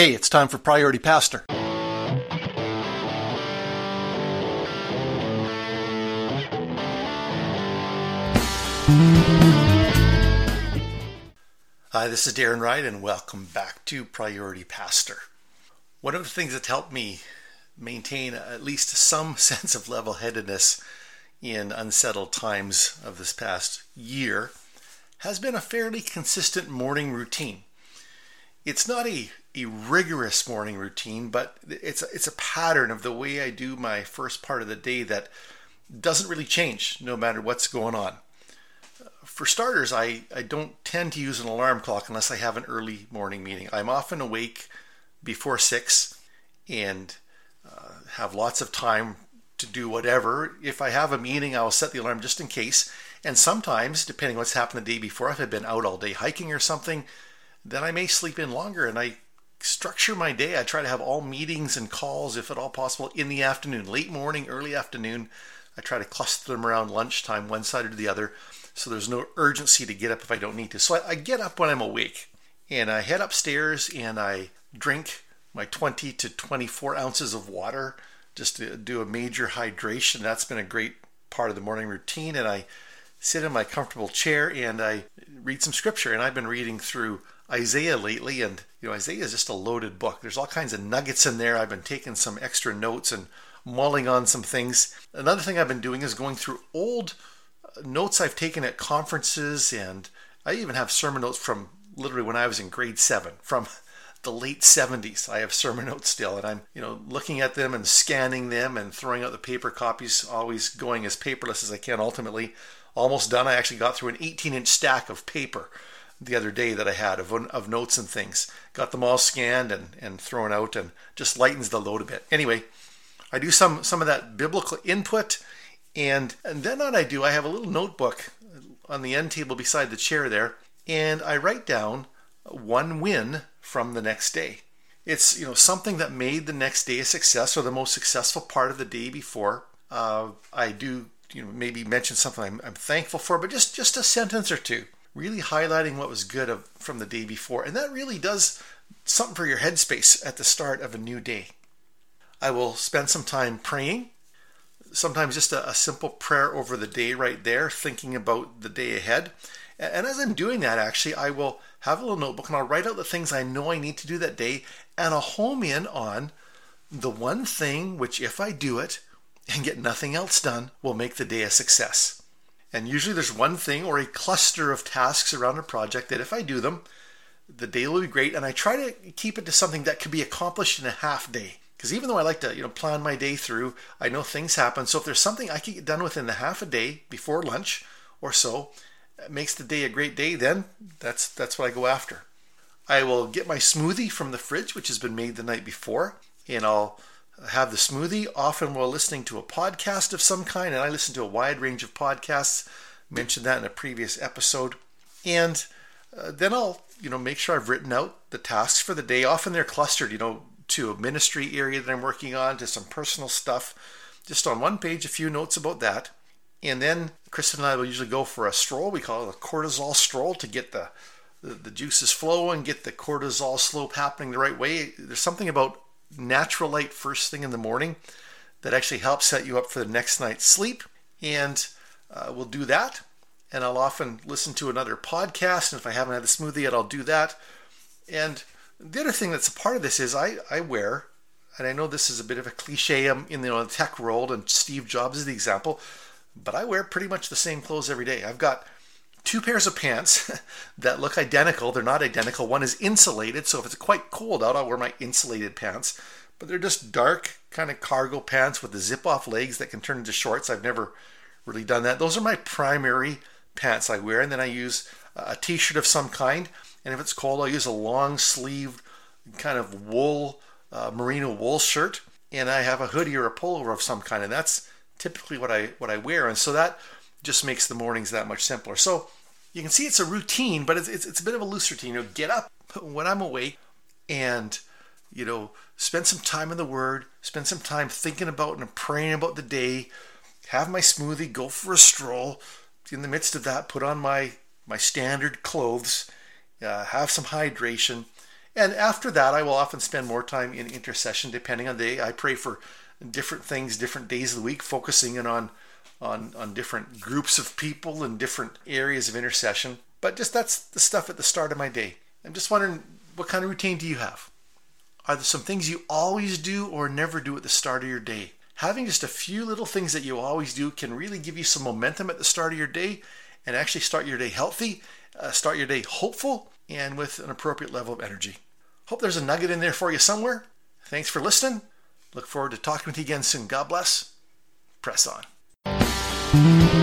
Hey, it's time for Priority Pastor. Hi, this is Darren Wright, and welcome back to Priority Pastor. One of the things that helped me maintain at least some sense of level headedness in unsettled times of this past year has been a fairly consistent morning routine. It's not a, a rigorous morning routine, but it's it's a pattern of the way I do my first part of the day that doesn't really change no matter what's going on. For starters, I, I don't tend to use an alarm clock unless I have an early morning meeting. I'm often awake before 6 and uh, have lots of time to do whatever. If I have a meeting, I'll set the alarm just in case. And sometimes, depending what's happened the day before, if I've been out all day hiking or something, then I may sleep in longer and I structure my day. I try to have all meetings and calls, if at all possible, in the afternoon, late morning, early afternoon. I try to cluster them around lunchtime, one side or the other, so there's no urgency to get up if I don't need to. So I, I get up when I'm awake and I head upstairs and I drink my 20 to 24 ounces of water just to do a major hydration. That's been a great part of the morning routine. And I sit in my comfortable chair and I read some scripture. And I've been reading through Isaiah lately, and you know Isaiah is just a loaded book. There's all kinds of nuggets in there. I've been taking some extra notes and mulling on some things. Another thing I've been doing is going through old uh, notes I've taken at conferences, and I even have sermon notes from literally when I was in grade seven, from the late 70s. I have sermon notes still, and I'm, you know, looking at them and scanning them and throwing out the paper copies, always going as paperless as I can. Ultimately, almost done. I actually got through an 18 inch stack of paper the other day that I had of, of notes and things. Got them all scanned and, and thrown out, and just lightens the load a bit. Anyway, I do some some of that biblical input, and and then what I do, I have a little notebook on the end table beside the chair there, and I write down one win from the next day. It's you know something that made the next day a success or the most successful part of the day before. Uh, I do you know maybe mention something I'm, I'm, thankful for, but just just a sentence or two, really highlighting what was good of, from the day before, and that really does something for your headspace at the start of a new day. I will spend some time praying, sometimes just a, a simple prayer over the day right there, thinking about the day ahead. And as I'm doing that, actually, I will have a little notebook and I'll write out the things I know I need to do that day and I'll home in on the one thing which, if I do it and get nothing else done, will make the day a success. And usually there's one thing or a cluster of tasks around a project that if I do them, the day will be great. And I try to keep it to something that could be accomplished in a half day. Because even though I like to, you know, plan my day through, I know things happen. So if there's something I can get done within the half a day before lunch or so, makes the day a great day, then that's that's what I go after. I will get my smoothie from the fridge, which has been made the night before, and I'll have the smoothie often while listening to a podcast of some kind. And I listen to a wide range of podcasts. Mentioned that in a previous episode. And uh, then I'll you know make sure I've written out the tasks for the day. Often they're clustered, you know, to a ministry area that I'm working on, to some personal stuff. Just on one page, a few notes about that. And then Kristen and I will usually go for a stroll. We call it a cortisol stroll to get the, the, the juices flowing, get the cortisol slope happening the right way. There's something about natural light first thing in the morning that actually helps set you up for the next night's sleep. And uh, we'll do that. And I'll often listen to another podcast. And if I haven't had the smoothie yet, I'll do that. And the other thing that's a part of this is I, I wear, and I know this is a bit of a cliche in the, you know, the tech world, and Steve Jobs is the example but I wear pretty much the same clothes every day. I've got two pairs of pants that look identical. They're not identical. One is insulated, so if it's quite cold out, I'll wear my insulated pants. But they're just dark, kind of cargo pants with the zip off legs that can turn into shorts. I've never really done that. Those are my primary pants I wear, and then I use a t shirt of some kind. And if it's cold, I'll use a long sleeved kind of wool, uh, merino wool shirt. And I have a hoodie or a pullover of some kind, and that's typically what I what I wear, and so that just makes the mornings that much simpler. So you can see it's a routine, but it's it's, it's a bit of a loose routine. You know, get up when I'm awake, and you know, spend some time in the Word, spend some time thinking about and praying about the day. Have my smoothie, go for a stroll. In the midst of that, put on my my standard clothes, uh, have some hydration, And after that, I will often spend more time in intercession depending on the day. I pray for different things, different days of the week, focusing in on on, on different groups of people and different areas of intercession. But just that's the stuff at the start of my day. I'm just wondering what kind of routine do you have? Are there some things you always do or never do at the start of your day? Having just a few little things that you always do can really give you some momentum at the start of your day and actually start your day healthy, uh, start your day hopeful, and with an appropriate level of energy. Hope there's a nugget in there for you somewhere. Thanks for listening. Look forward to talking with you again soon. God bless. Press on. Mm-hmm.